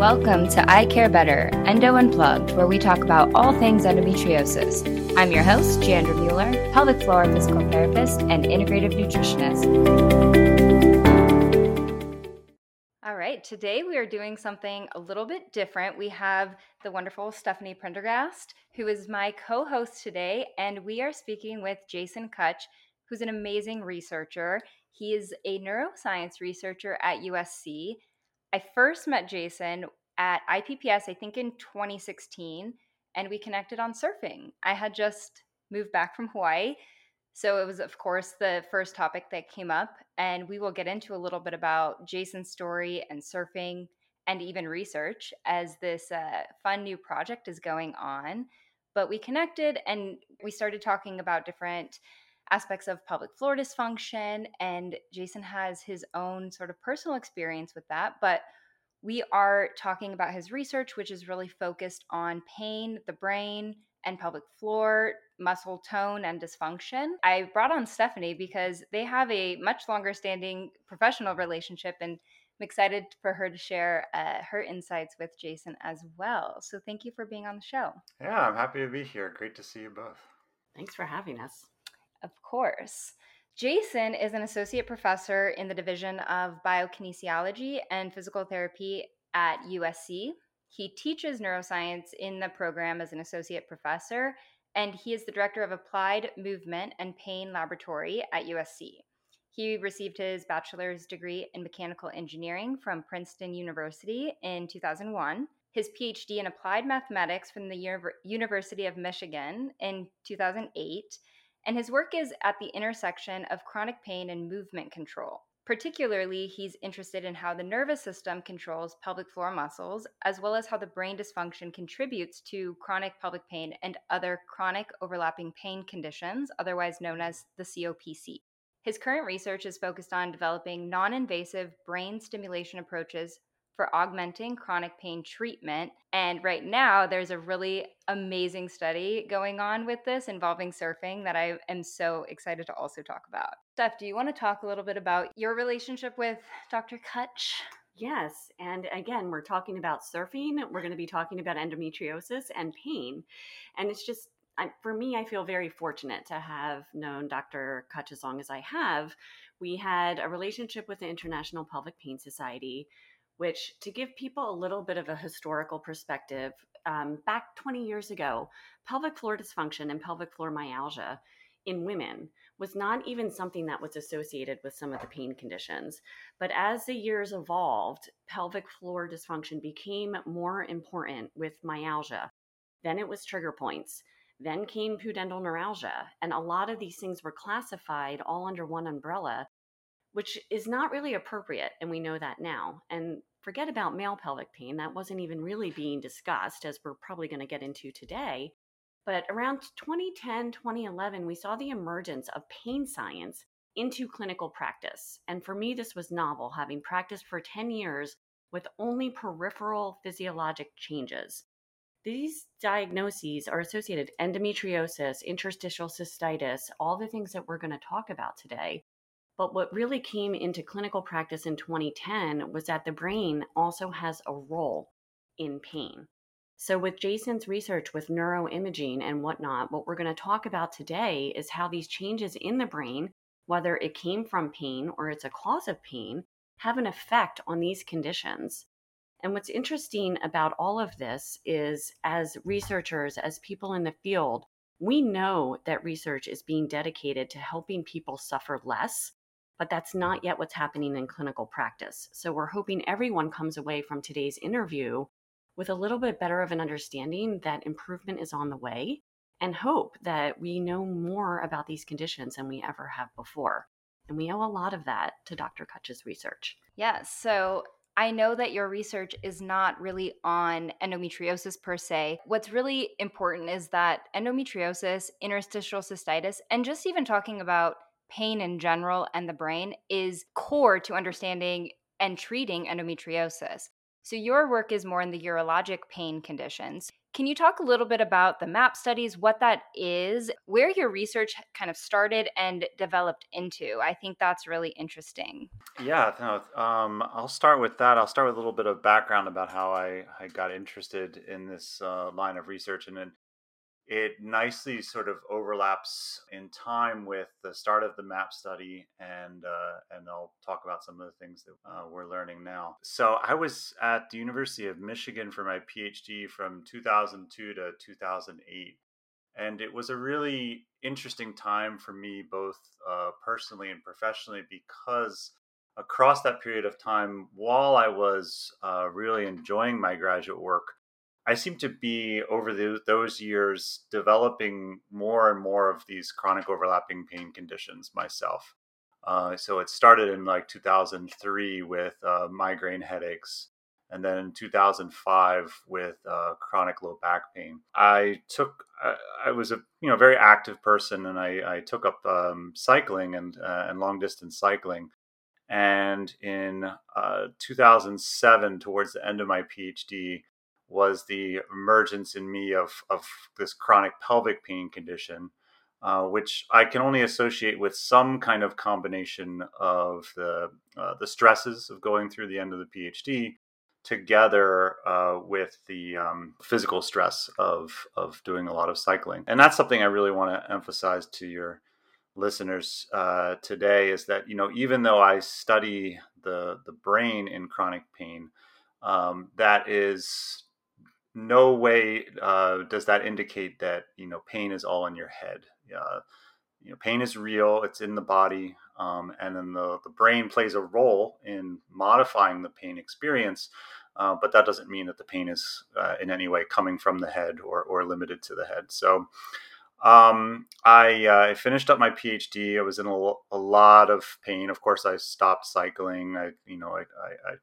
Welcome to I Care Better, Endo Unplugged, where we talk about all things endometriosis. I'm your host, Jandra Mueller, pelvic floor physical therapist and integrative nutritionist. All right, today we are doing something a little bit different. We have the wonderful Stephanie Prendergast, who is my co host today, and we are speaking with Jason Kutch, who's an amazing researcher. He is a neuroscience researcher at USC I first met Jason at IPPS, I think in 2016, and we connected on surfing. I had just moved back from Hawaii. So it was, of course, the first topic that came up. And we will get into a little bit about Jason's story and surfing and even research as this uh, fun new project is going on. But we connected and we started talking about different aspects of pelvic floor dysfunction. And Jason has his own sort of personal experience with that. But we are talking about his research, which is really focused on pain, the brain, and pelvic floor, muscle tone, and dysfunction. I brought on Stephanie because they have a much longer standing professional relationship and I'm excited for her to share uh, her insights with Jason as well. So thank you for being on the show. Yeah, I'm happy to be here. Great to see you both. Thanks for having us. Of course. Jason is an associate professor in the Division of Biokinesiology and Physical Therapy at USC. He teaches neuroscience in the program as an associate professor, and he is the director of Applied Movement and Pain Laboratory at USC. He received his bachelor's degree in mechanical engineering from Princeton University in 2001, his PhD in applied mathematics from the University of Michigan in 2008 and his work is at the intersection of chronic pain and movement control. Particularly, he's interested in how the nervous system controls pelvic floor muscles, as well as how the brain dysfunction contributes to chronic pelvic pain and other chronic overlapping pain conditions, otherwise known as the COPC. His current research is focused on developing non invasive brain stimulation approaches for augmenting chronic pain treatment. And right now, there's a really amazing study going on with this involving surfing that I am so excited to also talk about. Steph, do you want to talk a little bit about your relationship with Dr. Kutch? Yes. And again, we're talking about surfing. We're going to be talking about endometriosis and pain. And it's just, for me, I feel very fortunate to have known Dr. Kutch as long as I have. We had a relationship with the International Pelvic Pain Society which, to give people a little bit of a historical perspective, um, back 20 years ago, pelvic floor dysfunction and pelvic floor myalgia in women was not even something that was associated with some of the pain conditions. But as the years evolved, pelvic floor dysfunction became more important with myalgia. Then it was trigger points. Then came pudendal neuralgia. And a lot of these things were classified all under one umbrella, which is not really appropriate. And we know that now. And forget about male pelvic pain. That wasn't even really being discussed, as we're probably going to get into today. But around 2010, 2011, we saw the emergence of pain science into clinical practice. And for me, this was novel, having practiced for 10 years with only peripheral physiologic changes. These diagnoses are associated endometriosis, interstitial cystitis, all the things that we're going to talk about today. But what really came into clinical practice in 2010 was that the brain also has a role in pain. So, with Jason's research with neuroimaging and whatnot, what we're going to talk about today is how these changes in the brain, whether it came from pain or it's a cause of pain, have an effect on these conditions. And what's interesting about all of this is, as researchers, as people in the field, we know that research is being dedicated to helping people suffer less but that's not yet what's happening in clinical practice. So we're hoping everyone comes away from today's interview with a little bit better of an understanding that improvement is on the way and hope that we know more about these conditions than we ever have before. And we owe a lot of that to Dr. Kutch's research. Yes. So I know that your research is not really on endometriosis per se. What's really important is that endometriosis, interstitial cystitis, and just even talking about pain in general and the brain is core to understanding and treating endometriosis. So, your work is more in the urologic pain conditions. Can you talk a little bit about the MAPP studies, what that is, where your research kind of started and developed into? I think that's really interesting. Yeah, no, um, I'll start with that. I'll start with a little bit of background about how I, I got interested in this uh, line of research. And then it nicely sort of overlaps in time with the start of the MAPP study and uh, and i'll talk about some of the things that uh, we're learning now. So i was at the university of michigan for my phd from 2002 to 2008 and it was a really interesting time for me both uh, personally and professionally because across that period of time while i was uh, really enjoying my graduate work I seem to be over the, those years developing more and more of these chronic overlapping pain conditions myself. Uh, so it started in like 2003 with uh, migraine headaches, and then in 2005 with uh, chronic low back pain. I took, I was a you know very active person, and I, I took up um, cycling and uh, and long distance cycling. And in uh, 2007, towards the end of my PhD, was the emergence in me of, of this chronic pelvic pain condition, uh, which I can only associate with some kind of combination of the uh, the stresses of going through the end of the PhD, together uh, with the um, physical stress of of doing a lot of cycling, and that's something I really want to emphasize to your listeners uh, today is that you know even though I study the the brain in chronic pain, um, that is no way uh, does that indicate that you know pain is all in your head. Uh, you know, pain is real; it's in the body, um, and then the the brain plays a role in modifying the pain experience. Uh, but that doesn't mean that the pain is uh, in any way coming from the head or or limited to the head. So. Um, I, uh, I finished up my PhD. I was in a, a, lot of pain. Of course, I stopped cycling. I, you know, I, I, I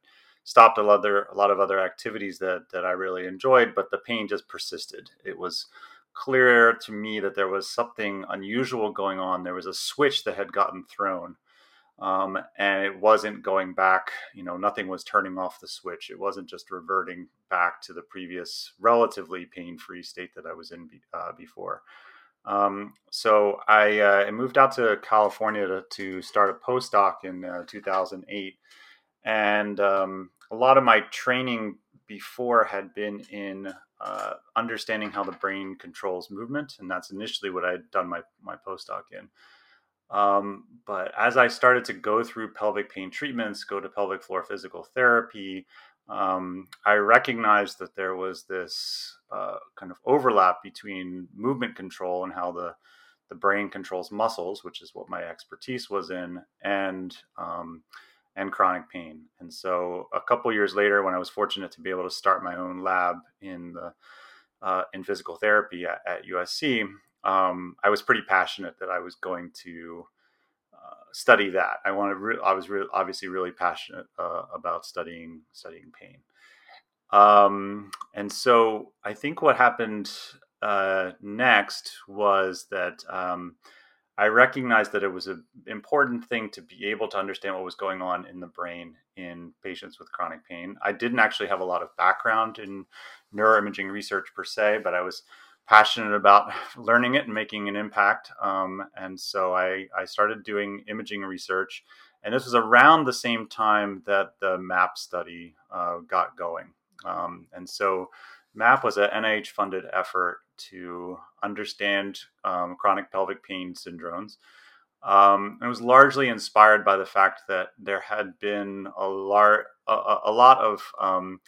stopped a lot, other, a lot of other activities that, that I really enjoyed, but the pain just persisted. It was clear to me that there was something unusual going on. There was a switch that had gotten thrown. Um, and it wasn't going back, you know, nothing was turning off the switch. It wasn't just reverting back to the previous relatively pain free state that I was in uh, before. Um, so I, uh, moved out to California to, to start a postdoc in uh, 2008. And um, a lot of my training before had been in uh, understanding how the brain controls movement, and that's initially what I'd done my my postdoc in. Um, but as I started to go through pelvic pain treatments, go to pelvic floor physical therapy, um, I recognized that there was this uh, kind of overlap between movement control and how the the brain controls muscles, which is what my expertise was in, and um, and chronic pain. And so a couple years later, when I was fortunate to be able to start my own lab in the uh, in physical therapy at, at USC, um, I was pretty passionate that I was going to uh, study that. I wanted. Re- I was re- obviously really passionate uh, about studying studying pain. Um, and so I think what happened uh, next was that um, I recognized that it was an important thing to be able to understand what was going on in the brain in patients with chronic pain. I didn't actually have a lot of background in neuroimaging research per se, but I was passionate about learning it and making an impact. Um, and so I, I started doing imaging research. And this was around the same time that the MAPP study uh, got going. Um, and so MAPP was an NIH funded effort to understand um, chronic pelvic pain syndromes. Um, it was largely inspired by the fact that there had been a, lar- a, a lot of um,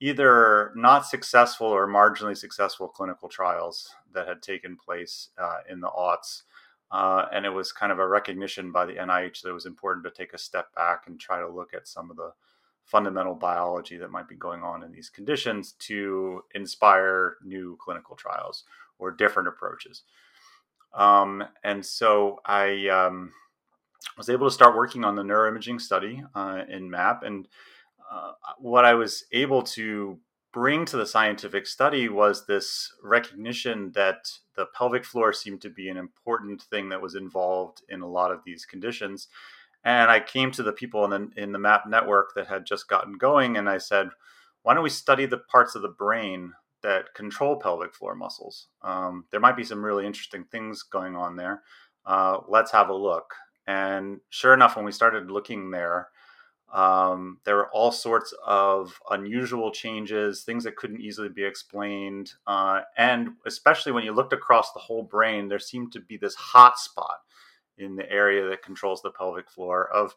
either not successful or marginally successful clinical trials that had taken place uh, in the aughts. Uh, and it was kind of a recognition by the NIH that it was important to take a step back and try to look at some of the fundamental biology that might be going on in these conditions to inspire new clinical trials or different approaches. Um, and so I um, was able to start working on the neuroimaging study uh, in MAPP. And uh, what I was able to bring to the scientific study was this recognition that the pelvic floor seemed to be an important thing that was involved in a lot of these conditions and I came to the people in the in the MAPP network that had just gotten going, and I said, why don't we study the parts of the brain that control pelvic floor muscles? Um, there might be some really interesting things going on there. Uh, let's have a look. And sure enough, when we started looking there, um, there were all sorts of unusual changes, things that couldn't easily be explained. Uh, and especially when you looked across the whole brain, there seemed to be this hot spot in the area that controls the pelvic floor of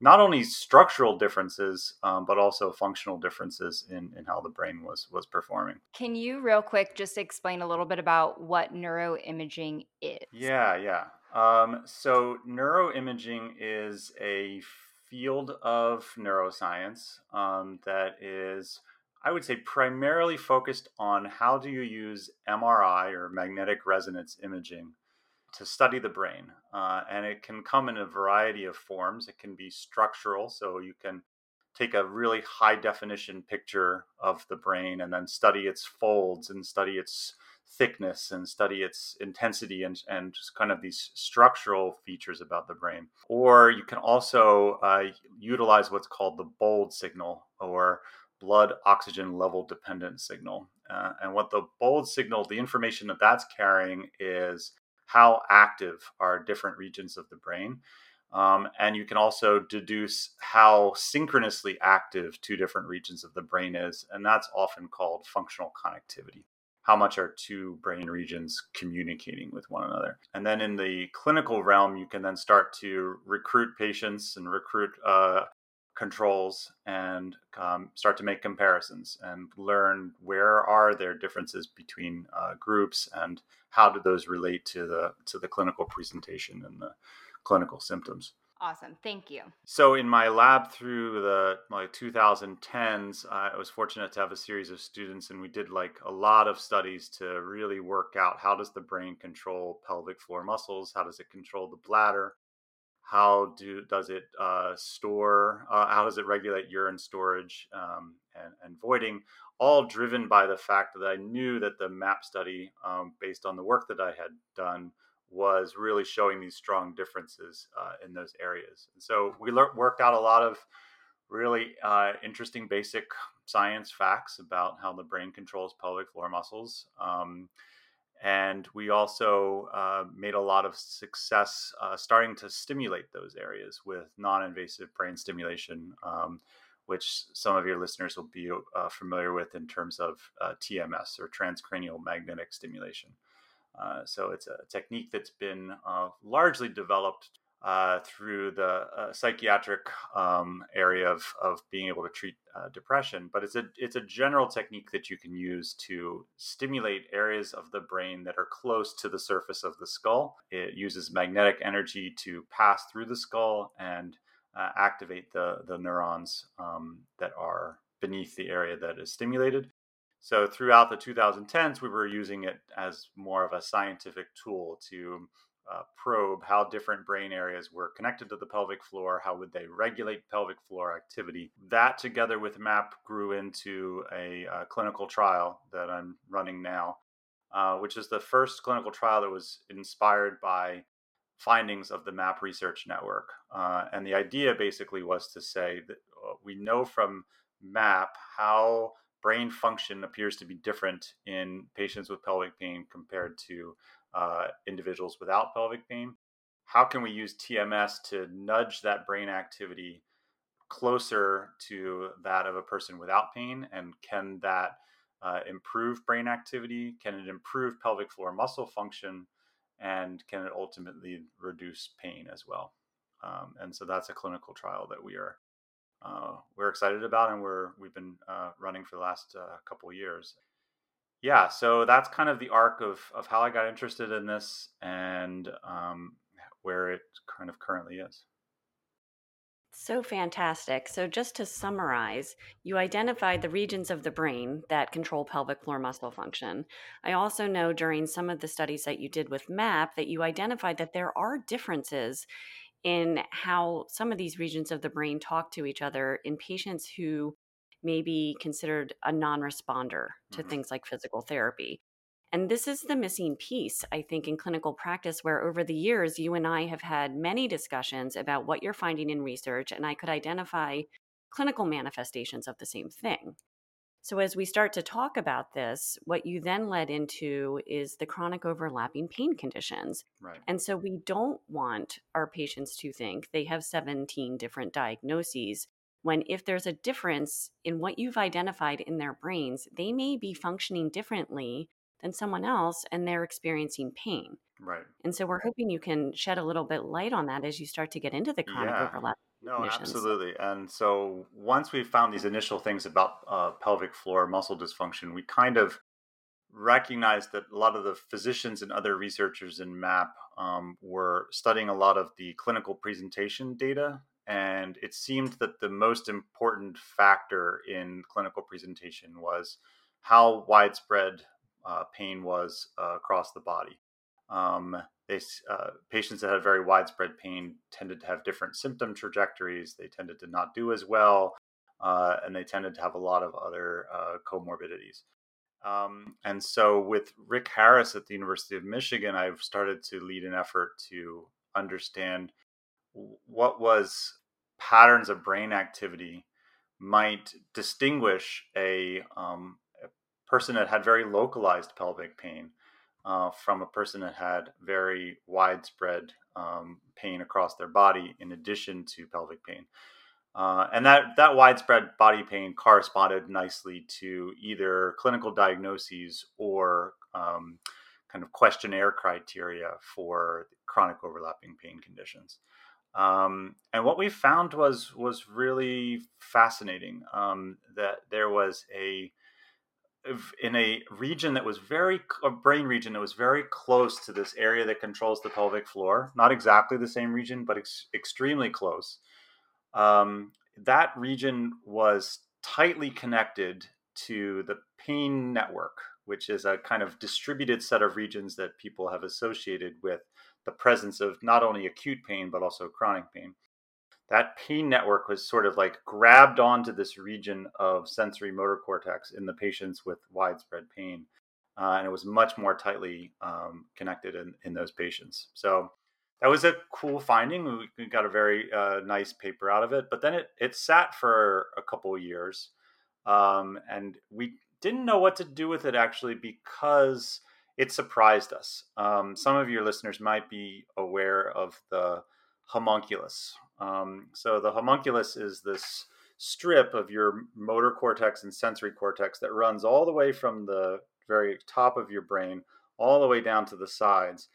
not only structural differences, um, but also functional differences in, in how the brain was was performing. Can you real quick just explain a little bit about what neuroimaging is? Yeah, yeah. Um, so neuroimaging is a field of neuroscience um, that is, I would say, primarily focused on how do you use MRI or magnetic resonance imaging to study the brain. Uh, and it can come in a variety of forms. It can be structural, so you can take a really high definition picture of the brain and then study its folds and study its thickness and study its intensity and, and just kind of these structural features about the brain. Or you can also uh, utilize what's called the BOLD signal or blood oxygen level dependent signal. Uh, and what the BOLD signal, the information that that's carrying is how active are different regions of the brain. Um, and you can also deduce how synchronously active two different regions of the brain is. And that's often called functional connectivity how much are two brain regions communicating with one another. And then in the clinical realm, you can then start to recruit patients and recruit uh, controls and um, start to make comparisons and learn where are there differences between uh, groups and how do those relate to the to the clinical presentation and the clinical symptoms. Awesome. Thank you. So in my lab through the like 2010s, uh, I was fortunate to have a series of students and we did like a lot of studies to really work out how does the brain control pelvic floor muscles? How does it control the bladder? How do does it uh, store? Uh, how does it regulate urine storage um, and, and voiding? All driven by the fact that I knew that the MAPP study, um, based on the work that I had done, was really showing these strong differences uh, in those areas. And so we le- worked out a lot of really uh, interesting basic science facts about how the brain controls pelvic floor muscles. Um, and we also uh, made a lot of success uh, starting to stimulate those areas with non invasive brain stimulation. Um, which some of your listeners will be uh, familiar with in terms of uh, TMS or transcranial magnetic stimulation. Uh, so it's a technique that's been uh, largely developed uh, through the uh, psychiatric um, area of, of being able to treat depression. But it's a it's a general technique that you can use to stimulate areas of the brain that are close to the surface of the skull. It uses magnetic energy to pass through the skull and activate the the neurons um, that are beneath the area that is stimulated. So throughout the 2010s, we were using it as more of a scientific tool to uh, probe how different brain areas were connected to the pelvic floor, how would they regulate pelvic floor activity. That, together with MAPP, grew into a, a clinical trial that I'm running now, uh, which is the first clinical trial that was inspired by findings of the MAPP Research Network. Uh, and the idea basically was to say that uh, we know from MAPP how brain function appears to be different in patients with pelvic pain compared to uh, individuals without pelvic pain. How can we use TMS to nudge that brain activity closer to that of a person without pain? And can that uh, improve brain activity? Can it improve pelvic floor muscle function? And can it ultimately reduce pain as well? Um, and so that's a clinical trial that we are uh, we're excited about and we're we've been uh, running for the last uh, couple years. Yeah, so that's kind of the arc of of how I got interested in this and um, where it kind of currently is. So fantastic. So, just to summarize, you identified the regions of the brain that control pelvic floor muscle function. I also know during some of the studies that you did with MAPP that you identified that there are differences in how some of these regions of the brain talk to each other in patients who may be considered a non responder to mm-hmm. things like physical therapy. And this is the missing piece, I think, in clinical practice, where over the years, you and I have had many discussions about what you're finding in research, and I could identify clinical manifestations of the same thing. So, as we start to talk about this, what you then led into is the chronic overlapping pain conditions. Right. And so, we don't want our patients to think they have 17 different diagnoses. When, if there's a difference in what you've identified in their brains, they may be functioning differently than someone else and they're experiencing pain. Right. And so, we're hoping you can shed a little bit light on that as you start to get into the chronic Yeah. overlap. No, conditions. absolutely. And so once we found these initial things about uh, pelvic floor muscle dysfunction, we kind of recognized that a lot of the physicians and other researchers in MAPP um, were studying a lot of the clinical presentation data. And it seemed that the most important factor in clinical presentation was how widespread uh, pain was uh, across the body. Um, they, uh, patients that had very widespread pain tended to have different symptom trajectories. They tended to not do as well, uh, and they tended to have a lot of other uh, comorbidities. Um, and so, with Rick Harris at the University of Michigan, I've started to lead an effort to understand what was patterns of brain activity might distinguish a, um, person that had very localized pelvic pain uh, from a person that had very widespread um, pain across their body in addition to pelvic pain. Uh, and that, that widespread body pain corresponded nicely to either clinical diagnoses or um, kind of questionnaire criteria for chronic overlapping pain conditions. Um, and what we found was was really fascinating. Um, that there was a in a region that was very a brain region that was very close to this area that controls the pelvic floor. Not exactly the same region but ex- extremely close. Um, that region was tightly connected to the pain network which is a kind of distributed set of regions that people have associated with the presence of not only acute pain but also chronic pain that pain network was sort of like grabbed onto this region of sensory motor cortex in the patients with widespread pain. Uh, and it was much more tightly um, connected in, in those patients. So that was a cool finding. We, got a very uh, nice paper out of it, but then it, it sat for a couple years. Um, and we didn't know what to do with it actually because it surprised us. Um, some of your listeners might be aware of the homunculus, um, so the homunculus is this strip of your motor cortex and sensory cortex that runs all the way from the very top of your brain all the way down to the sides.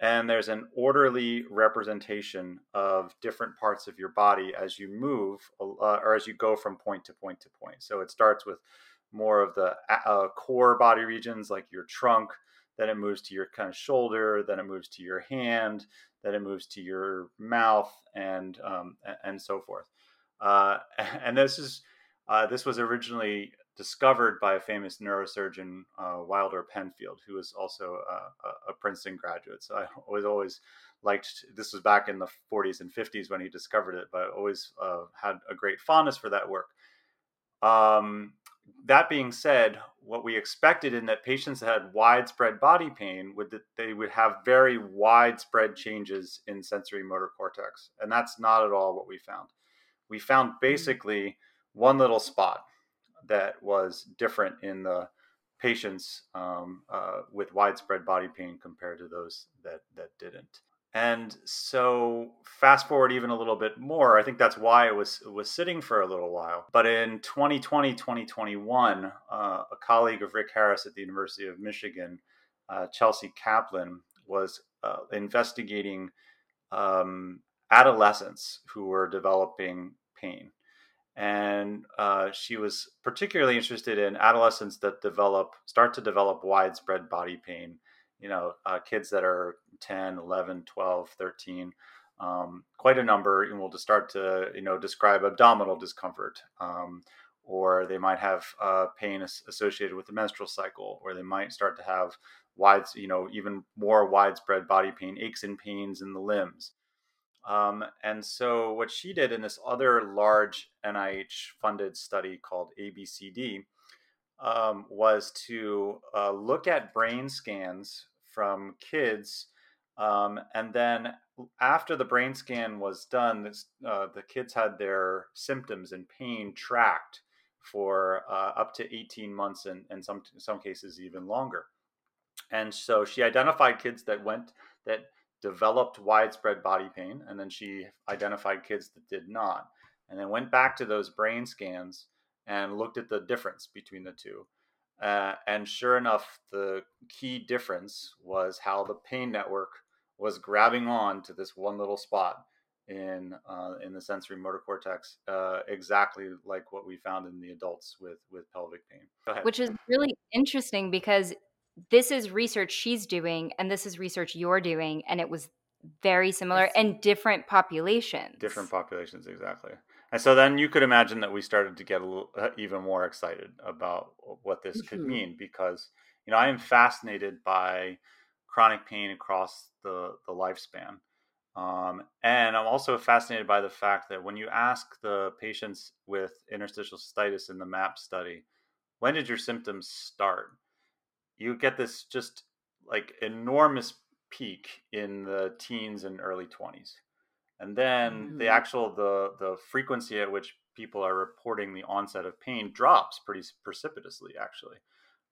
And there's an orderly representation of different parts of your body as you move uh, or as you go from point to point to point. So it starts with more of the uh, core body regions like your trunk, then it moves to your kind of shoulder, then it moves to your hand, then it moves to your mouth, and um, and so forth. Uh, and this is uh, this was originally discovered by a famous neurosurgeon, uh, Wilder Penfield, who was also a, a, Princeton graduate. So I was always liked this was back in the 40s and 50s when he discovered it, but I always uh, had a great fondness for that work. Um, that being said, what we expected in that patients that had widespread body pain would that they would have very widespread changes in sensory motor cortex, and that's not at all what we found. We found mm. basically one little spot that was different in the patients um, uh, with widespread body pain compared to those that that didn't. And so fast forward even a little bit more, I think that's why it was it was sitting for a little while. But in 2020, 2021, uh, a colleague of Rick Harris at the University of Michigan, uh, Chelsea Kaplan, was uh, investigating um, adolescents who were developing pain. And uh, she was particularly interested in adolescents that develop, start to develop widespread body pain you know, uh, kids that are 10, 11, 12, 13, um, quite a number, and will just start to, you know, describe abdominal discomfort. Um, or they might have uh, pain associated with the menstrual cycle, or they might start to have wide, you know, even more widespread body pain, aches and pains in the limbs. Um, and so, what she did in this other large NIH funded study called ABCD um, was to uh, look at brain scans from kids. Um, and then after the brain scan was done, this, uh, the kids had their symptoms and pain tracked for uh, up to 18 months and, and some some cases even longer. And so she identified kids that went that developed widespread body pain, and then she identified kids that did not, and then went back to those brain scans and looked at the difference between the two. Uh, and sure enough, the key difference was how the pain network was grabbing on to this one little spot in uh, in the sensory motor cortex, uh, exactly like what we found in the adults with with pelvic pain. Which is really interesting because this is research she's doing, and this is research you're doing, and it was very similar and different populations. Different populations, exactly. And so then you could imagine that we started to get a little, uh, even more excited about what this mm-hmm. could mean because you know I am fascinated by chronic pain across the the lifespan. Um, and I'm also fascinated by the fact that when you ask the patients with interstitial cystitis in the MAPP study, when did your symptoms start? You get this just like enormous peak in the teens and early 20s. And then mm-hmm. the actual the the frequency at which people are reporting the onset of pain drops pretty precipitously actually.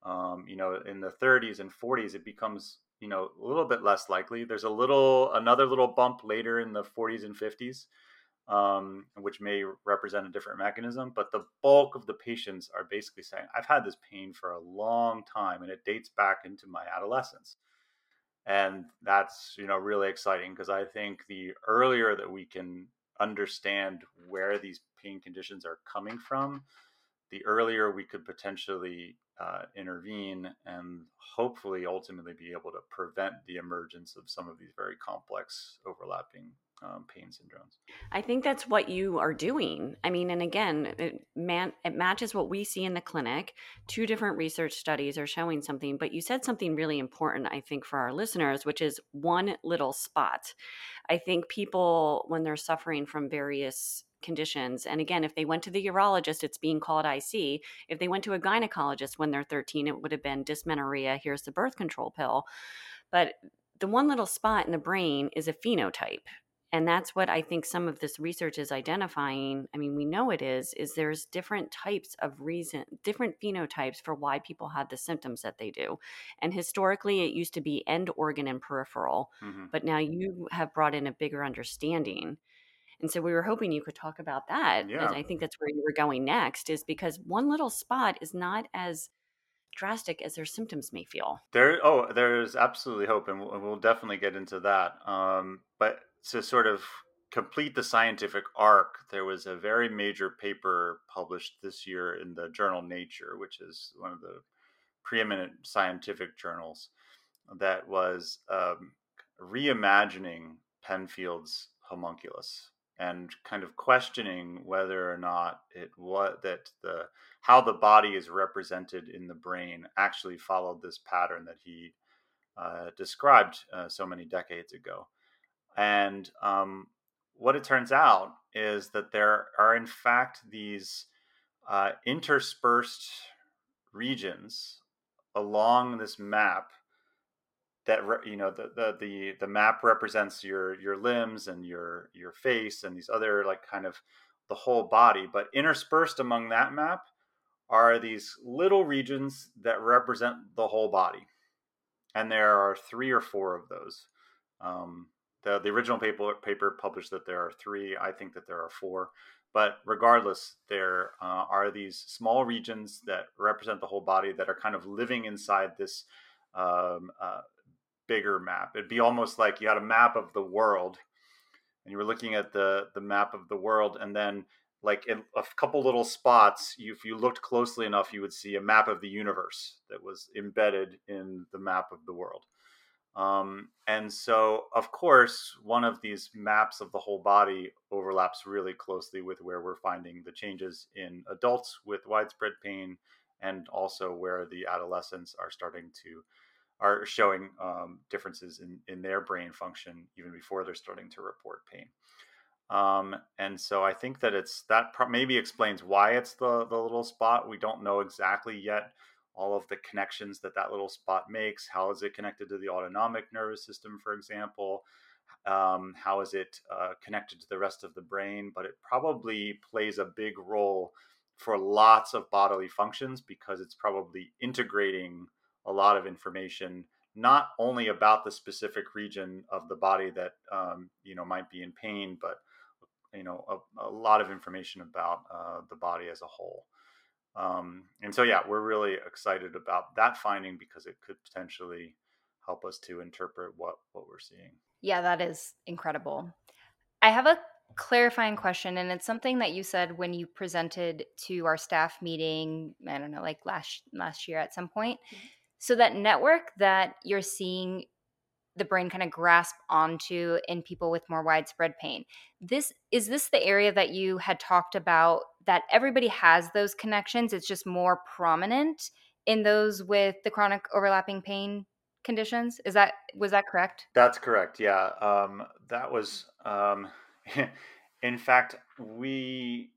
Um, you know, in the 30s and 40s it becomes you know a little bit less likely there's a little another little bump later in the 40s and 50s um, which may represent a different mechanism but the bulk of the patients are basically saying i've had this pain for a long time and it dates back into my adolescence and that's you know really exciting because i think the earlier that we can understand where these pain conditions are coming from the earlier we could potentially uh, intervene and hopefully ultimately be able to prevent the emergence of some of these very complex overlapping um, pain syndromes. I think that's what you are doing. I mean, and again, it, man, it matches what we see in the clinic. Two different research studies are showing something, but you said something really important, I think, for our listeners, which is one little spot. I think people, when they're suffering from various conditions. And again, if they went to the urologist, it's being called IC. If they went to a gynecologist when they're 13, it would have been dysmenorrhea. Here's the birth control pill. But the one little spot in the brain is a phenotype. And that's what I think some of this research is identifying. I mean, we know it is, is there's different types of reason, different phenotypes for why people have the symptoms that they do. And historically, it used to be end organ and peripheral, mm-hmm. but now you have brought in a bigger understanding. And so we were hoping you could talk about that. Yeah. And I think that's where you were going next, is because one little spot is not as drastic as their symptoms may feel. There, oh, there's absolutely hope, and we'll, we'll definitely get into that. Um, but to sort of complete the scientific arc, there was a very major paper published this year in the journal Nature, which is one of the preeminent scientific journals, that was um, reimagining Penfield's homunculus and kind of questioning whether or not it what that the how the body is represented in the brain actually followed this pattern that he uh, described uh, so many decades ago. And um, what it turns out is that there are in fact these uh, interspersed regions along this map that you know the, the the the map represents your your limbs and your your face and these other like kind of the whole body but interspersed among that map are these little regions that represent the whole body. And there are three or four of those um, the, the original paper paper published that there are three i think that there are four but regardless there uh, are these small regions that represent the whole body that are kind of living inside this um, uh, bigger map. It'd be almost like you had a map of the world and you were looking at the the map of the world and then like in a couple little spots you, if you looked closely enough you would see a map of the universe that was embedded in the map of the world um, and so of course one of these maps of the whole body overlaps really closely with where we're finding the changes in adults with widespread pain and also where the adolescents are starting to are showing um, differences in, in their brain function even before they're starting to report pain. Um, and so I think that it's that pro- maybe explains why it's the the little spot. We don't know exactly yet all of the connections that that little spot makes. How is it connected to the autonomic nervous system, for example? Um, how is it uh, connected to the rest of the brain? But it probably plays a big role for lots of bodily functions because it's probably integrating a lot of information not only about the specific region of the body that um, you know might be in pain, but you know a, a lot of information about uh, the body as a whole. Um, and so, yeah, we're really excited about that finding because it could potentially help us to interpret what what we're seeing. Yeah, that is incredible. I have a clarifying question, and it's something that you said when you presented to our staff meeting. I don't know, like last last year at some point. Mm-hmm. So that network that you're seeing the brain kind of grasp onto in people with more widespread pain. This is this the area that you had talked about that everybody has those connections. It's just more prominent in those with the chronic overlapping pain conditions. Is that was that correct? That's correct. Yeah. Um, that was um, in fact we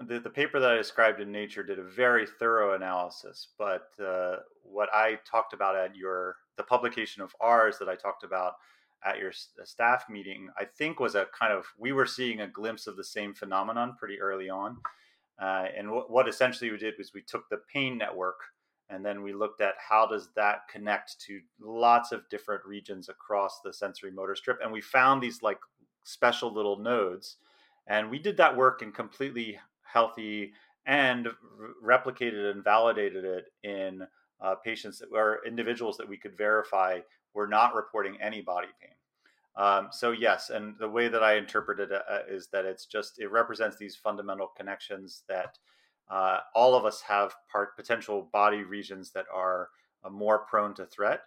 the, the paper that I described in Nature did a very thorough analysis, but uh, what I talked about at your the publication of ours that I talked about at your staff meeting, I think was a kind of we were seeing a glimpse of the same phenomenon pretty early on, uh, and w- what essentially we did was we took the pain network and then we looked at how does that connect to lots of different regions across the sensory motor strip, and we found these like special little nodes. And we did that work in completely healthy and replicated and validated it in uh, patients that, or individuals that we could verify were not reporting any body pain. Um, so yes, and the way that I interpret it uh, is that it's just it represents these fundamental connections that uh, all of us have part potential body regions that are uh, more prone to threat.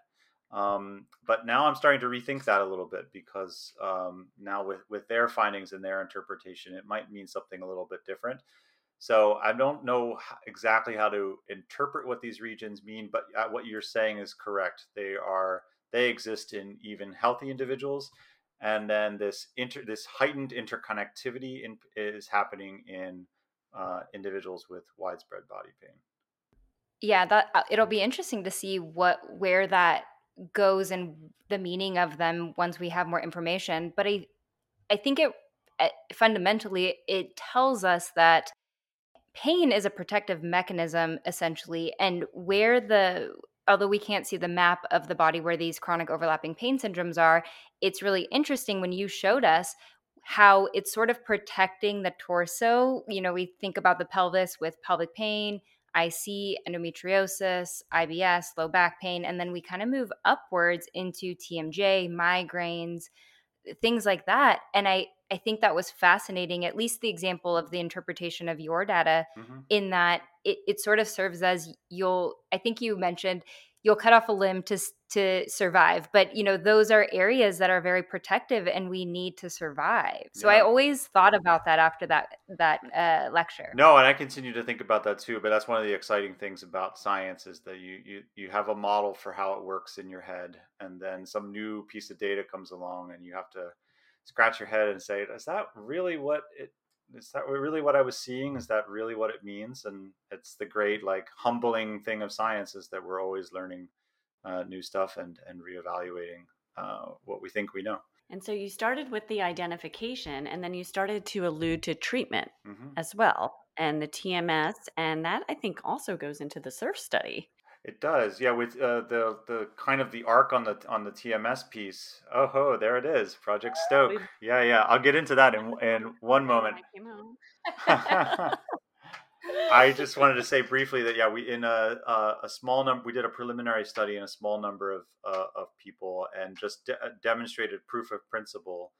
Um, but now I'm starting to rethink that a little bit because um, now with with their findings and their interpretation, it might mean something a little bit different. So I don't know exactly how to interpret what these regions mean, but uh, what you're saying is correct. They are they exist in even healthy individuals, and then this inter this heightened interconnectivity in, is happening in uh, individuals with widespread body pain. Yeah, that uh, it'll be interesting to see what where that goes and the meaning of them once we have more information. But I, I think it eh, fundamentally it tells us that pain is a protective mechanism essentially, and where the although we can't see the map of the body where these chronic overlapping pain syndromes are, it's really interesting when you showed us how it's sort of protecting the torso. You know, we think about the pelvis with pelvic pain, IC, endometriosis, IBS, low back pain, and then we kind of move upwards into TMJ, migraines, things like that. And I, I think that was fascinating, at least the example of the interpretation of your data, mm-hmm. in that it, it sort of serves as you'll, I think you mentioned you'll cut off a limb to to survive but you know those are areas that are very protective and we need to survive so yeah. i always thought about that after that that uh, lecture no and i continue to think about that too but that's one of the exciting things about science is that you you you have a model for how it works in your head and then some new piece of data comes along and you have to scratch your head and say is that really what it is that really what I was seeing? Is that really what it means? And it's the great, like, humbling thing of science is that we're always learning uh, new stuff and and reevaluating uh, what we think we know. And so you started with the identification, and then you started to allude to treatment mm-hmm. as well, and the TMS, and that I think also goes into the SURF study. It does, yeah. With uh, the the kind of the arc on the on the TMS piece. Oh ho, there it is, Project Stoke. Yeah, yeah. I'll get into that in in one moment. I just wanted to say briefly that yeah, we in a a, a small number we did a preliminary study in a small number of uh, of people and just de- demonstrated proof of principle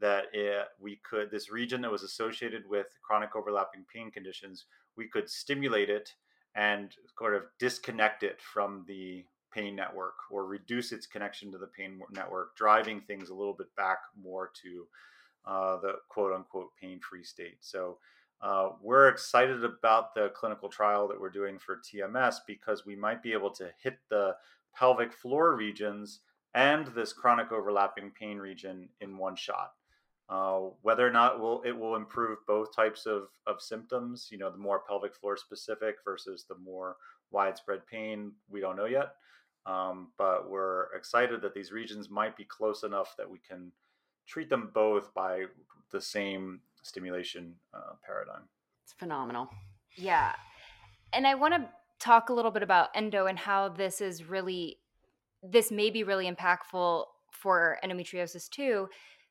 that it, we could this region that was associated with chronic overlapping pain conditions we could stimulate it and sort of disconnect it from the pain network or reduce its connection to the pain network, driving things a little bit back more to uh, the quote unquote pain free state. So uh, we're excited about the clinical trial that we're doing for TMS because we might be able to hit the pelvic floor regions and this chronic overlapping pain region in one shot. Uh, whether or not will it will improve both types of, of symptoms, you know, the more pelvic floor specific versus the more widespread pain, we don't know yet. Um, but we're excited that these regions might be close enough that we can treat them both by the same stimulation uh, paradigm. It's phenomenal. Yeah. And I want to talk a little bit about endo and how this is really this may be really impactful for endometriosis too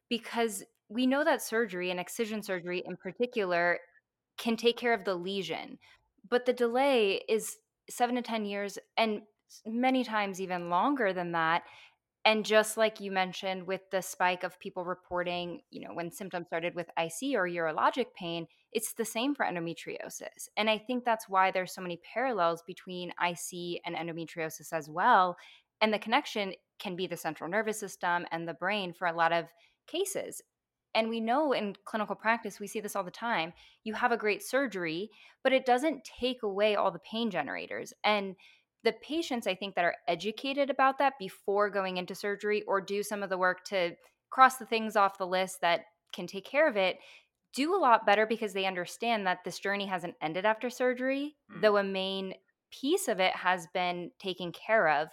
because we know that surgery and excision surgery in particular can take care of the lesion but the delay is 7 to 10 years and many times even longer than that and just like you mentioned with the spike of people reporting, you know, when symptoms started with IC or urologic pain, it's the same for endometriosis. And I think that's why there's so many parallels between IC and endometriosis as well. And the connection can be the central nervous system and the brain for a lot of cases. And we know in clinical practice, we see this all the time. You have a great surgery, but it doesn't take away all the pain generators. And the patients I think that are educated about that before going into surgery or do some of the work to cross the things off the list that can take care of it do a lot better because they understand that this journey hasn't ended after surgery, mm. though a main piece of it has been taken care of.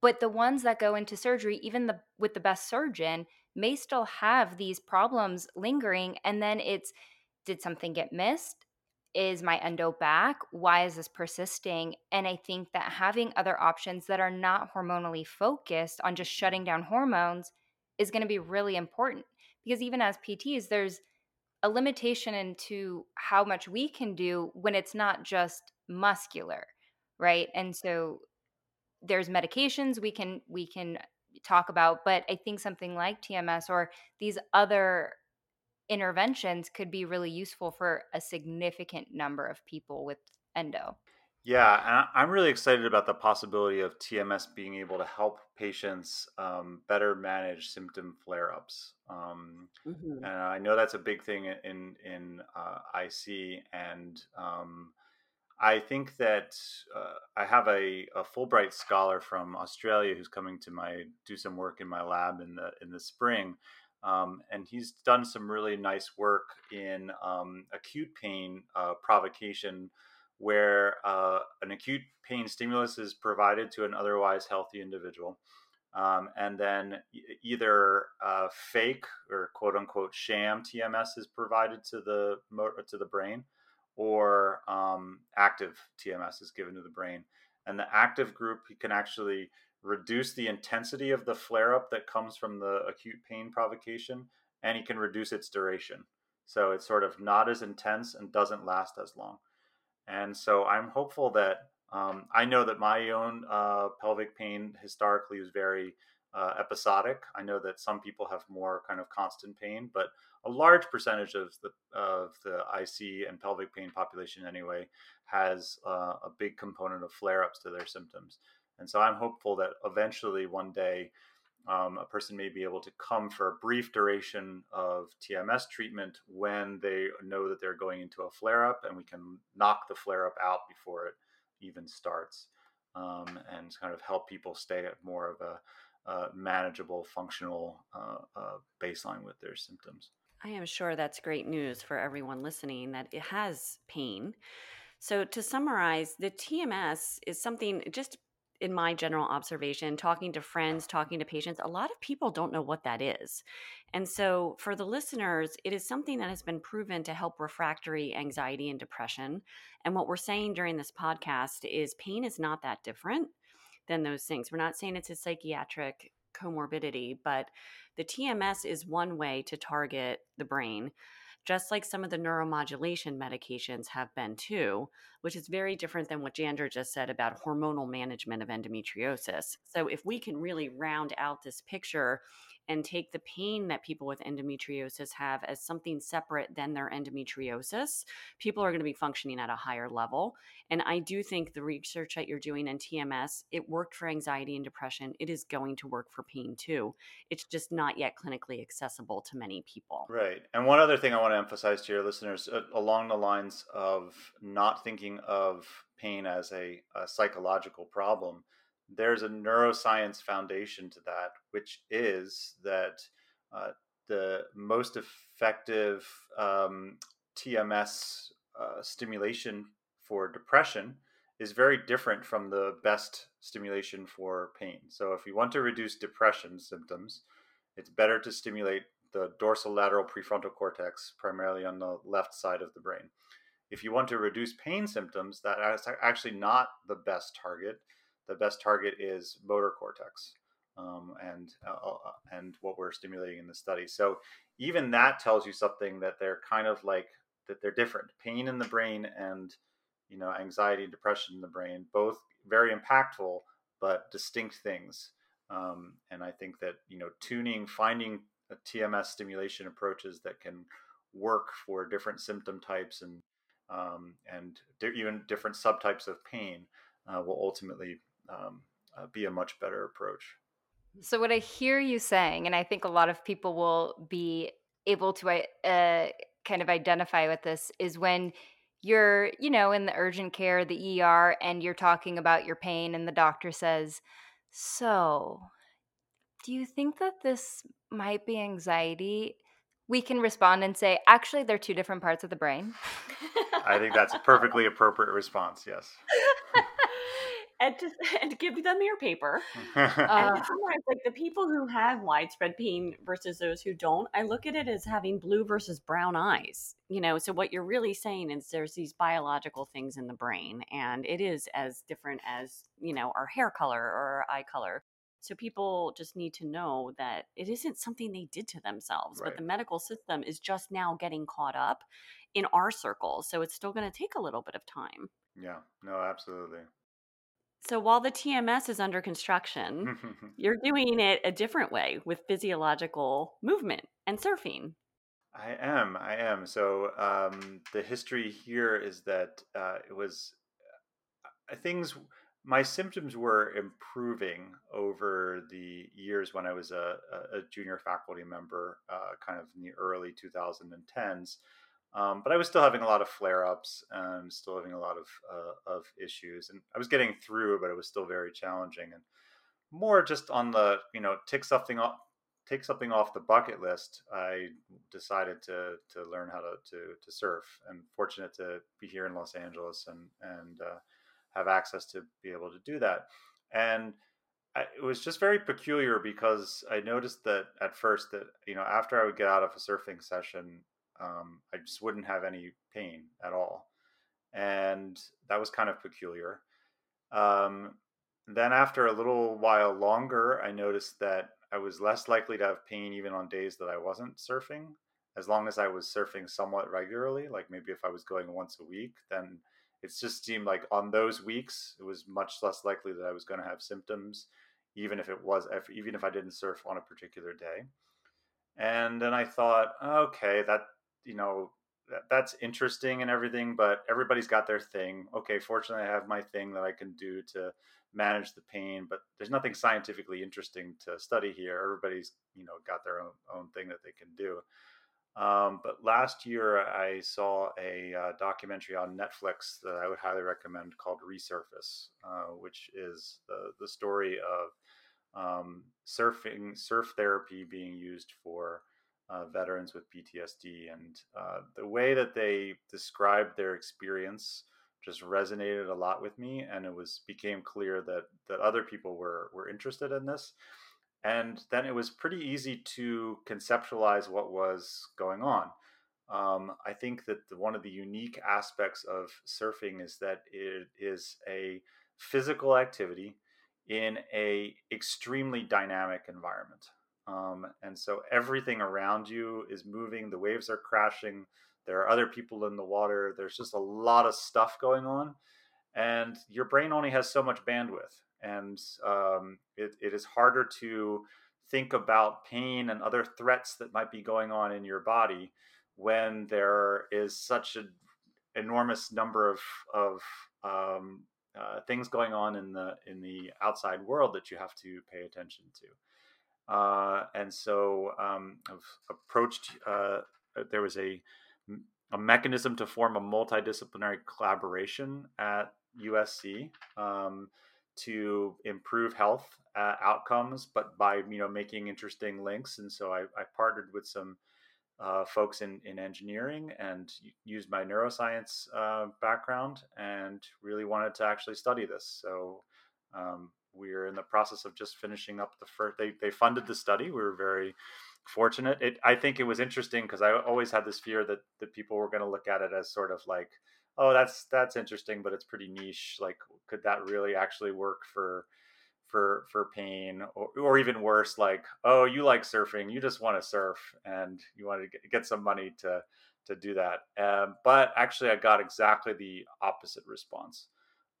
But the ones that go into surgery, even the with the best surgeon, may still have these problems lingering and then it's did something get missed? is my endo back? Why is this persisting? And I think that having other options that are not hormonally focused on just shutting down hormones is going to be really important because even as PTs, there's a limitation into how much we can do when it's not just muscular, right? And so there's medications we can we can talk about, but I think something like TMS or these other interventions could be really useful for a significant number of people with endo. Yeah, I'm really excited about the possibility of TMS being able to help patients um, better manage symptom flare-ups. Um, mm-hmm. And I know that's a big thing in in uh, IC, and um, I think that uh, I have a, a, Fulbright scholar from Australia who's coming to my do some work in my lab in the in the spring, um, and he's done some really nice work in um, acute pain uh, provocation, where uh, an acute pain stimulus is provided to an otherwise healthy individual. Um, and then either uh, fake or quote unquote sham TMS is provided to the to the brain, or um, active TMS is given to the brain. And the active group can actually reduce the intensity of the flare up that comes from the acute pain provocation, and he can reduce its duration. So it's sort of not as intense and doesn't last as long. And so I'm hopeful that um, I know that my own uh, pelvic pain historically was very uh, episodic. I know that some people have more kind of constant pain, but a large percentage of the of the IC and pelvic pain population anyway has uh, a big component of flare ups to their symptoms. And so I'm hopeful that eventually one day um, a person may be able to come for a brief duration of TMS treatment when they know that they're going into a flare up and we can knock the flare up out before it even starts um, and kind of help people stay at more of a, a manageable, functional uh, uh, baseline with their symptoms. I am sure that's great news for everyone listening that it has pain. So, to summarize, the TMS is something just in my general observation, talking to friends, talking to patients, a lot of people don't know what that is. And so, for the listeners, it is something that has been proven to help refractory anxiety and depression. And what we're saying during this podcast is pain is not that different than those things. We're not saying it's a psychiatric comorbidity, but the TMS is one way to target the brain just like some of the neuromodulation medications have been too, which is very different than what Jandra just said about hormonal management of endometriosis. So, if we can really round out this picture and take the pain that people with endometriosis have as something separate than their endometriosis, people are going to be functioning at a higher level. And I do think the research that you're doing in TMS, it worked for anxiety and depression. It is going to work for pain too. It's just not yet clinically accessible to many people. Right. And one other thing I want to emphasize to your listeners uh, along the lines of not thinking of pain as a, a psychological problem there's a neuroscience foundation to that, which is that uh, the most effective um, TMS uh, stimulation for depression is very different from the best stimulation for pain. So, if you want to reduce depression symptoms, it's better to stimulate the dorsolateral prefrontal cortex, primarily on the left side of the brain. if you want to reduce pain symptoms, that is actually not the best target. The best target is motor cortex. Um, and uh, uh, and what we're stimulating in the study. So even that tells you something that they're kind of like that they're different. Pain in the brain and you know anxiety and depression in the brain, both very impactful but distinct things. Um, and I think that you know tuning, finding TMS stimulation approaches that can work for different symptom types and um, and di- even different subtypes of pain uh, will ultimately um, uh, be a much better approach. So, what I hear you saying, and I think a lot of people will be able to uh, kind of identify with this, is when you're, you know, in the urgent care, the ER, and you're talking about your pain, and the doctor says, So, do you think that this might be anxiety? We can respond and say, Actually, they're two different parts of the brain. I think that's a perfectly appropriate response, yes. and to and give them your paper. and summarize, like the people who have widespread pain versus those who don't, I look at it as having blue versus brown eyes. You know, so what you're really saying is there's these biological things in the brain, and it is as different as you know our hair color or our eye color. So people just need to know that it isn't something they did to themselves, right. but the medical system is just now getting caught up in our circles. So it's still going to take a little bit of time. Yeah, no, absolutely. So while the TMS is under construction, you're doing it a different way with physiological movement and surfing. I am. I am. So um, the history here is that uh, it was uh, things. My symptoms were improving over the years when I was a, a junior faculty member, uh, kind of in the early 2010s. Um, but I was still having a lot of flare ups and still having a lot of uh, of issues, and I was getting through, but it was still very challenging and more just on the you know tick something off take something off the bucket list. I decided to to learn how to to, to surf, and fortunate to be here in Los Angeles and and uh, have access to be able to do that, and. I, it was just very peculiar because I noticed that at first that you know after I would get out of a surfing session, um, I just wouldn't have any pain at all. And that was kind of peculiar. Um, then, after a little while longer, I noticed that I was less likely to have pain even on days that I wasn't surfing. As long as I was surfing somewhat regularly, like maybe if I was going once a week, then it just seemed like on those weeks it was much less likely that I was going to have symptoms, even if it was if, even if I didn't surf on a particular day. And then I thought, okay, that you know that, that's interesting and everything but everybody's got their thing. Okay fortunately i have my thing that i can do to manage the pain but there's nothing scientifically interesting to study here. Everybody's you know got their own, own thing that they can do. Um, but last year i saw a uh, documentary on netflix that i would highly recommend called resurface uh, which is the, the story of um, surfing surf therapy being used for uh, veterans with PTSD, and uh, the way that they described their experience just resonated a lot with me, and it was became clear that that other people were were interested in this, and then it was pretty easy to conceptualize what was going on. Um, I think that the, one of the unique aspects of surfing is that it is a physical activity in a extremely dynamic environment. Um, and so everything around you is moving, the waves are crashing, there are other people in the water, there's just a lot of stuff going on. And your brain only has so much bandwidth. And um, it, it is harder to think about pain and other threats that might be going on in your body when there is such an enormous number of, of um, uh, things going on in the in the outside world that you have to pay attention to. Uh, and so um, I've approached, uh, there was a, a mechanism to form a multidisciplinary collaboration at USC um, to improve health uh, outcomes, but by you know making interesting links. And so I, I partnered with some uh, folks in, in engineering and used my neuroscience uh, background and really wanted to actually study this. So um, we're in the process of just finishing up the first. They they funded the study. We were very fortunate. It I think it was interesting because I always had this fear that that people were going to look at it as sort of like oh, that's that's interesting, but it's pretty niche. Like, could that really actually work for for for pain, or, or even worse, like, oh, you like surfing, you just want to surf, and you want to get, some money to to do that. Um, but actually, I got exactly the opposite response.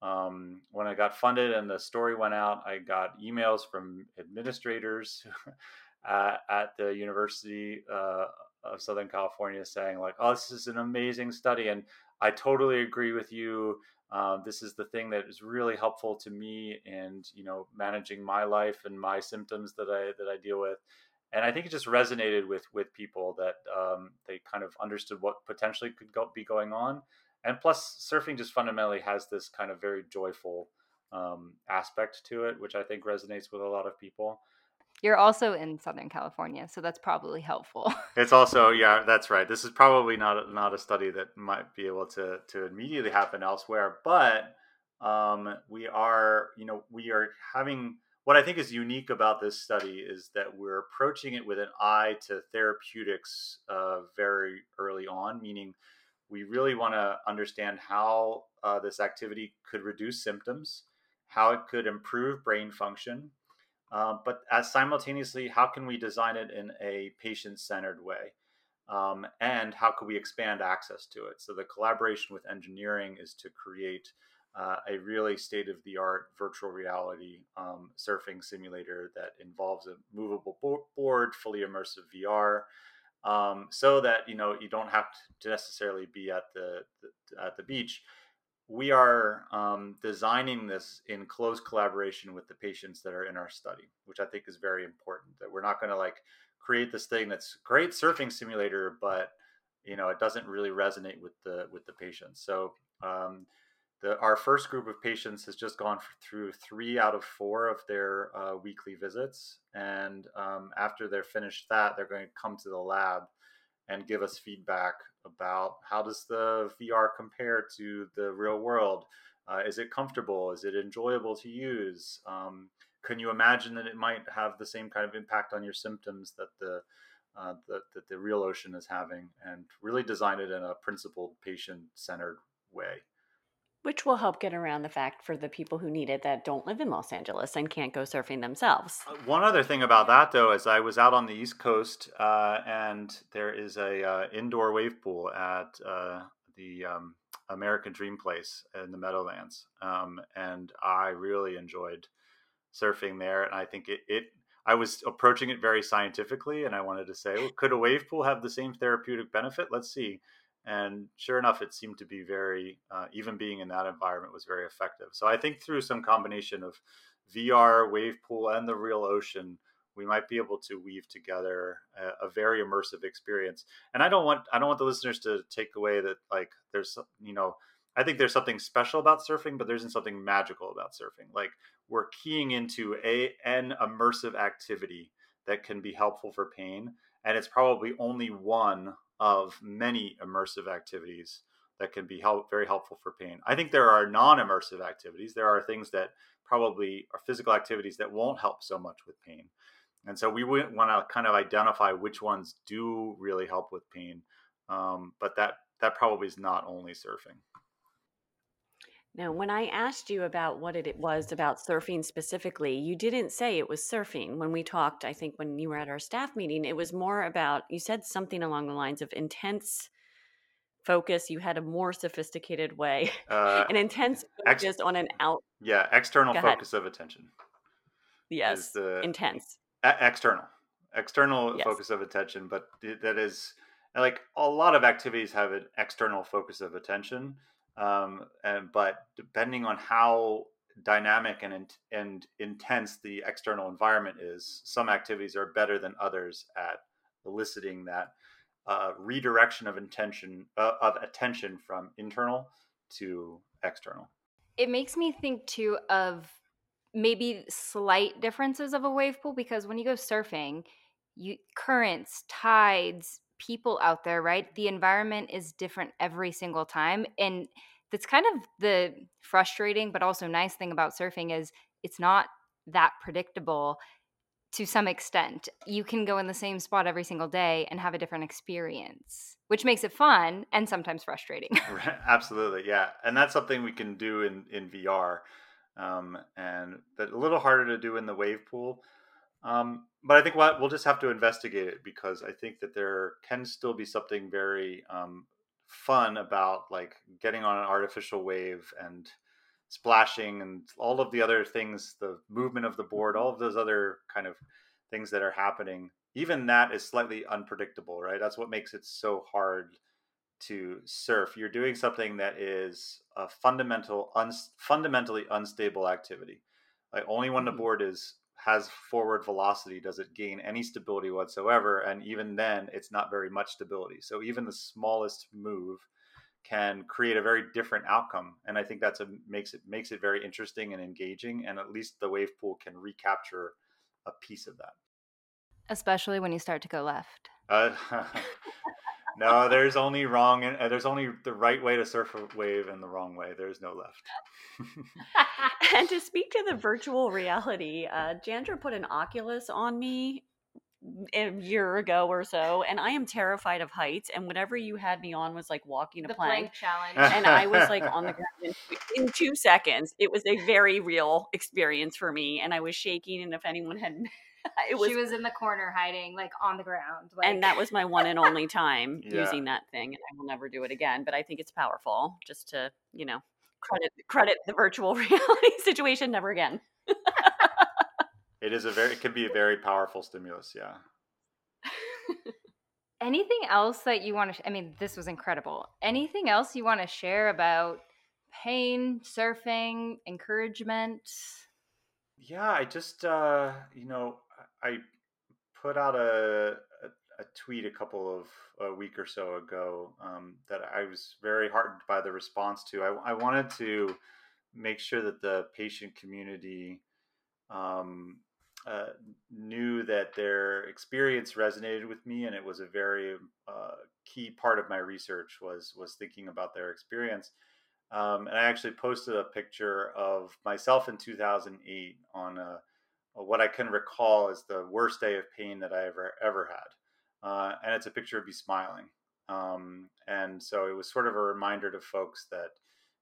Um, when I got funded and the story went out, I got emails from administrators at, at the University uh, of Southern California saying like, "Oh, this is an amazing study," and I totally agree with you. Uh, this is the thing that is really helpful to me and you know managing my life and my symptoms that I that I deal with. And I think it just resonated with with people that um, they kind of understood what potentially could go, be going on. And plus, surfing just fundamentally has this kind of very joyful um, aspect to it, which I think resonates with a lot of people. You're also in Southern California, so that's probably helpful. it's also yeah, that's right. This is probably not not a study that might be able to to immediately happen elsewhere, but um, we are you know we are having what I think is unique about this study is that we're approaching it with an eye to therapeutics uh, very early on, meaning we really want to understand how uh, this activity could reduce symptoms, how it could improve brain function, um, but as simultaneously, how can we design it in a patient-centered way? Um, and how could we expand access to it? So the collaboration with engineering is to create uh, a really state-of-the-art virtual reality um, surfing simulator that involves a movable board, fully immersive VR, um, so that you know you don't have to necessarily be at the, the at the beach we are um, designing this in close collaboration with the patients that are in our study, which I think is very important. That we're not going to like create this thing that's great surfing simulator, but you know it doesn't really resonate with the with the patients. So um, the, our first group of patients has just gone through three out of four of their uh, weekly visits, and um, after they're finished that, they're going to come to the lab and give us feedback about how does the VR compare to the real world? Uh, is it comfortable? Is it enjoyable to use? Um, can you imagine that it might have the same kind of impact on your symptoms that the uh, that, the real ocean is having, and really design it in a principled, patient-centered way which will help get around the fact for the people who need it that don't live in Los Angeles and can't go surfing themselves. Uh, one other thing about that, though, is I was out on the East Coast, uh, and there is a uh, indoor wave pool at uh, the um, American Dream Place in the Meadowlands, um, and I really enjoyed surfing there. And I think it, it I was approaching it very scientifically, and I wanted to say, well, could a wave pool have the same therapeutic benefit? Let's see and sure enough it seemed to be very uh, even being in that environment was very effective. So i think through some combination of vr wave pool and the real ocean we might be able to weave together a, a, very immersive experience. And i don't want i don't want the listeners to take away that like there's you know i think there's something special about surfing but there isn't something magical about surfing. Like we're keying into a an immersive activity that can be helpful for pain and it's probably only one of many immersive activities that can be help, very helpful for pain. I think there are non-immersive activities. There are things that probably are physical activities that won't help so much with pain. And so we want to kind of identify which ones do really help with pain. Um, but that that probably is not only surfing. Now, when I asked you about what it was about surfing specifically, you didn't say it was surfing. When we talked, I think when you were at our staff meeting, it was more about, you said something along the lines of intense focus. You had a more sophisticated way, uh, an intense focus ex- on an out. Yeah, external focus of attention. Yes, the, intense. external, external yes. focus of attention, but that is like a lot of activities have an external focus of attention um, and, but depending on how dynamic and and intense the external environment is, some activities are better than others at eliciting that uh, redirection of intention uh, of attention from internal to external. It makes me think too of maybe slight differences of a wave pool because when you go surfing, you currents, tides, people out there, right? The environment is different every single time. And that's kind of the frustrating but also nice thing about surfing is it's not that predictable. to some extent. You can go in the same spot every single day and have a different experience, which makes it fun and sometimes frustrating. Absolutely, yeah, and that's something we can do in in VR, um, and a little harder to do in the wave pool. Um, but I think what we'll just have to investigate it because I think that there can still be something very um, fun about like getting on an artificial wave and splashing and all of the other things, the movement of the board, all of those other kind of things that are happening. Even that is slightly unpredictable, right? That's what makes it so hard to surf. You're doing something that is a fundamental, un- fundamentally unstable activity. Like only when the mm-hmm. board is has forward velocity does it gain any stability whatsoever, and even then, it's not very much stability. So even the smallest move can create a very different outcome. And i think that's a makes it makes it very interesting and engaging. And at least the wave pool can recapture a piece of that. Especially when you start to go left. Uh, no there's only wrong and uh, there's only the right way to surf a wave and the wrong way there's no left and to speak to the virtual reality uh, jandra put an oculus on me a year ago or so, and I am terrified of heights. And whatever you had me on was like walking a the plank. plank challenge, and I was like on the ground in, in, two seconds. It was a very real experience for me, and I was shaking. And if anyone had, it was she was in the corner hiding, like on the ground, like. and that was my one and only time yeah. using that thing, and I will never do it again. But I think it's powerful, just to you know credit credit the virtual reality situation. Never again. It is a very it can be a very powerful stimulus, yeah. Anything else that you want to I mean, this was incredible. Anything else you want to share about pain, surfing, encouragement? Yeah, I just uh, you know, I put out a, a, a tweet a couple of a week or so ago um, that I was very heartened by the response to. I, I wanted to make sure that the patient community um, uh, knew that their experience resonated with me, and it was a very uh, key part of my research was was thinking about their experience. Um, and I actually posted a picture of myself in 2008 on a, a, what I can recall is the worst day of pain that I ever ever had, uh, and it's a picture of me smiling. Um, and so it was sort of a reminder to folks that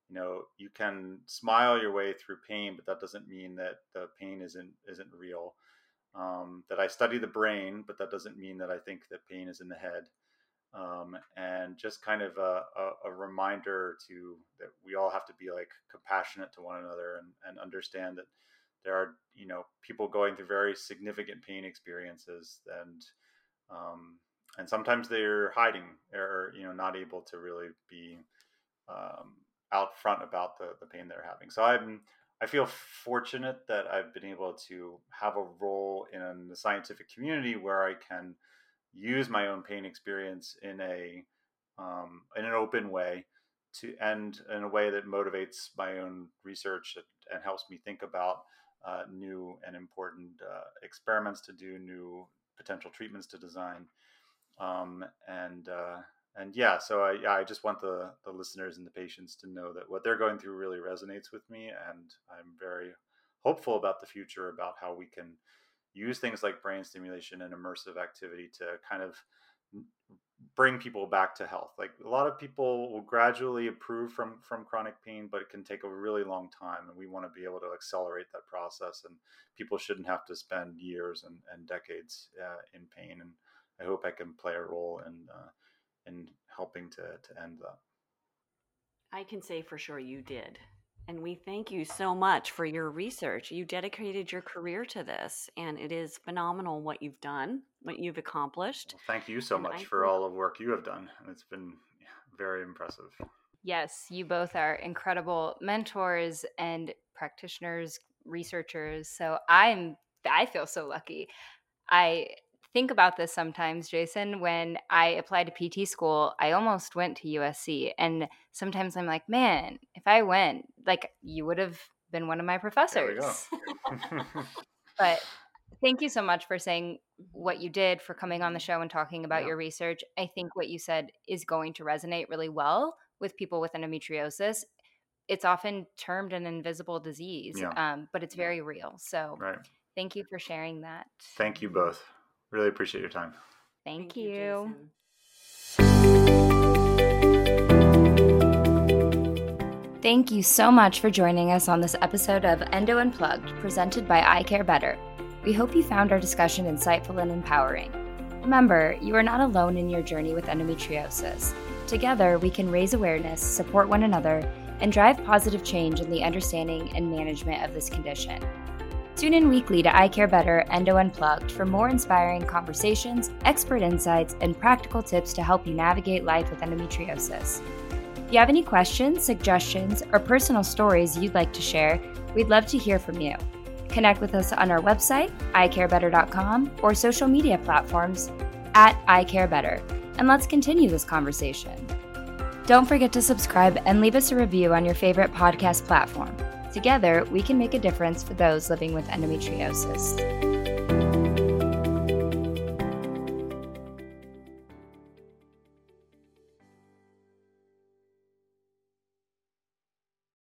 you know you can smile your way through pain but that doesn't mean that the pain isn't isn't real. Um, that i study the brain but that doesn't mean that i think that pain is in the head. Um, and just kind of a, a, a, reminder to that we all have to be like compassionate to one another and, and understand that there are you know people going through very significant pain experiences and um, and sometimes they're hiding or you know not able to really be um, out front about the, the pain they're having. So I'm I feel fortunate that I've been able to have a role in the scientific community where I can use my own pain experience in a um, in an open way to and in a way that motivates my own research and, and helps me think about uh, new and important uh, experiments to do, new potential treatments to design, um, and uh, and yeah, so I yeah, I just want the the listeners and the patients to know that what they're going through really resonates with me, and I'm very hopeful about the future about how we can use things like brain stimulation and immersive activity to kind of bring people back to health. Like a lot of people will gradually improve from from chronic pain, but it can take a really long time, and we want to be able to accelerate that process. And people shouldn't have to spend years and, and decades uh, in pain. And I hope I can play a role in uh, in helping to, to end that. I can say for sure you did. And we thank you so much for your research. You dedicated your career to this, and it is phenomenal what you've done, what you've accomplished. Well, thank you so and much I for all the work you have done. It's been very impressive. Yes, you both are incredible mentors and practitioners, researchers. So I'm I feel so lucky. I think about this sometimes, Jason. When I applied to PT school, I almost went to USC. And sometimes I'm like, man, if I went, like, you would have been one of my professors. but thank you so much for saying what you did, for coming on the show and talking about yeah. your research. I think what you said is going to resonate really well with people with endometriosis. It's often termed an invisible disease, yeah. um, but it's very real. So, right Thank you for sharing that. Thank you both. Really appreciate your time. Thank, Thank you. Thank you so much for joining us on this episode of Endo Unplugged, presented by I Care Better. We hope you found our discussion insightful and empowering. Remember, you are not alone in your journey with endometriosis. Together, we can raise awareness, support one another, and drive positive change in the understanding and management of this condition. Tune in weekly to I Care Better Endo Unplugged for more inspiring conversations, expert insights, and practical tips to help you navigate life with endometriosis. If you have any questions, suggestions, or personal stories you'd like to share, we'd love to hear from you. Connect with us on our website, icarebetter.com, or social media platforms at icarebetter, and let's continue this conversation. Don't forget to subscribe and leave us a review on your favorite podcast platform. Together, we can make a difference for those living with endometriosis.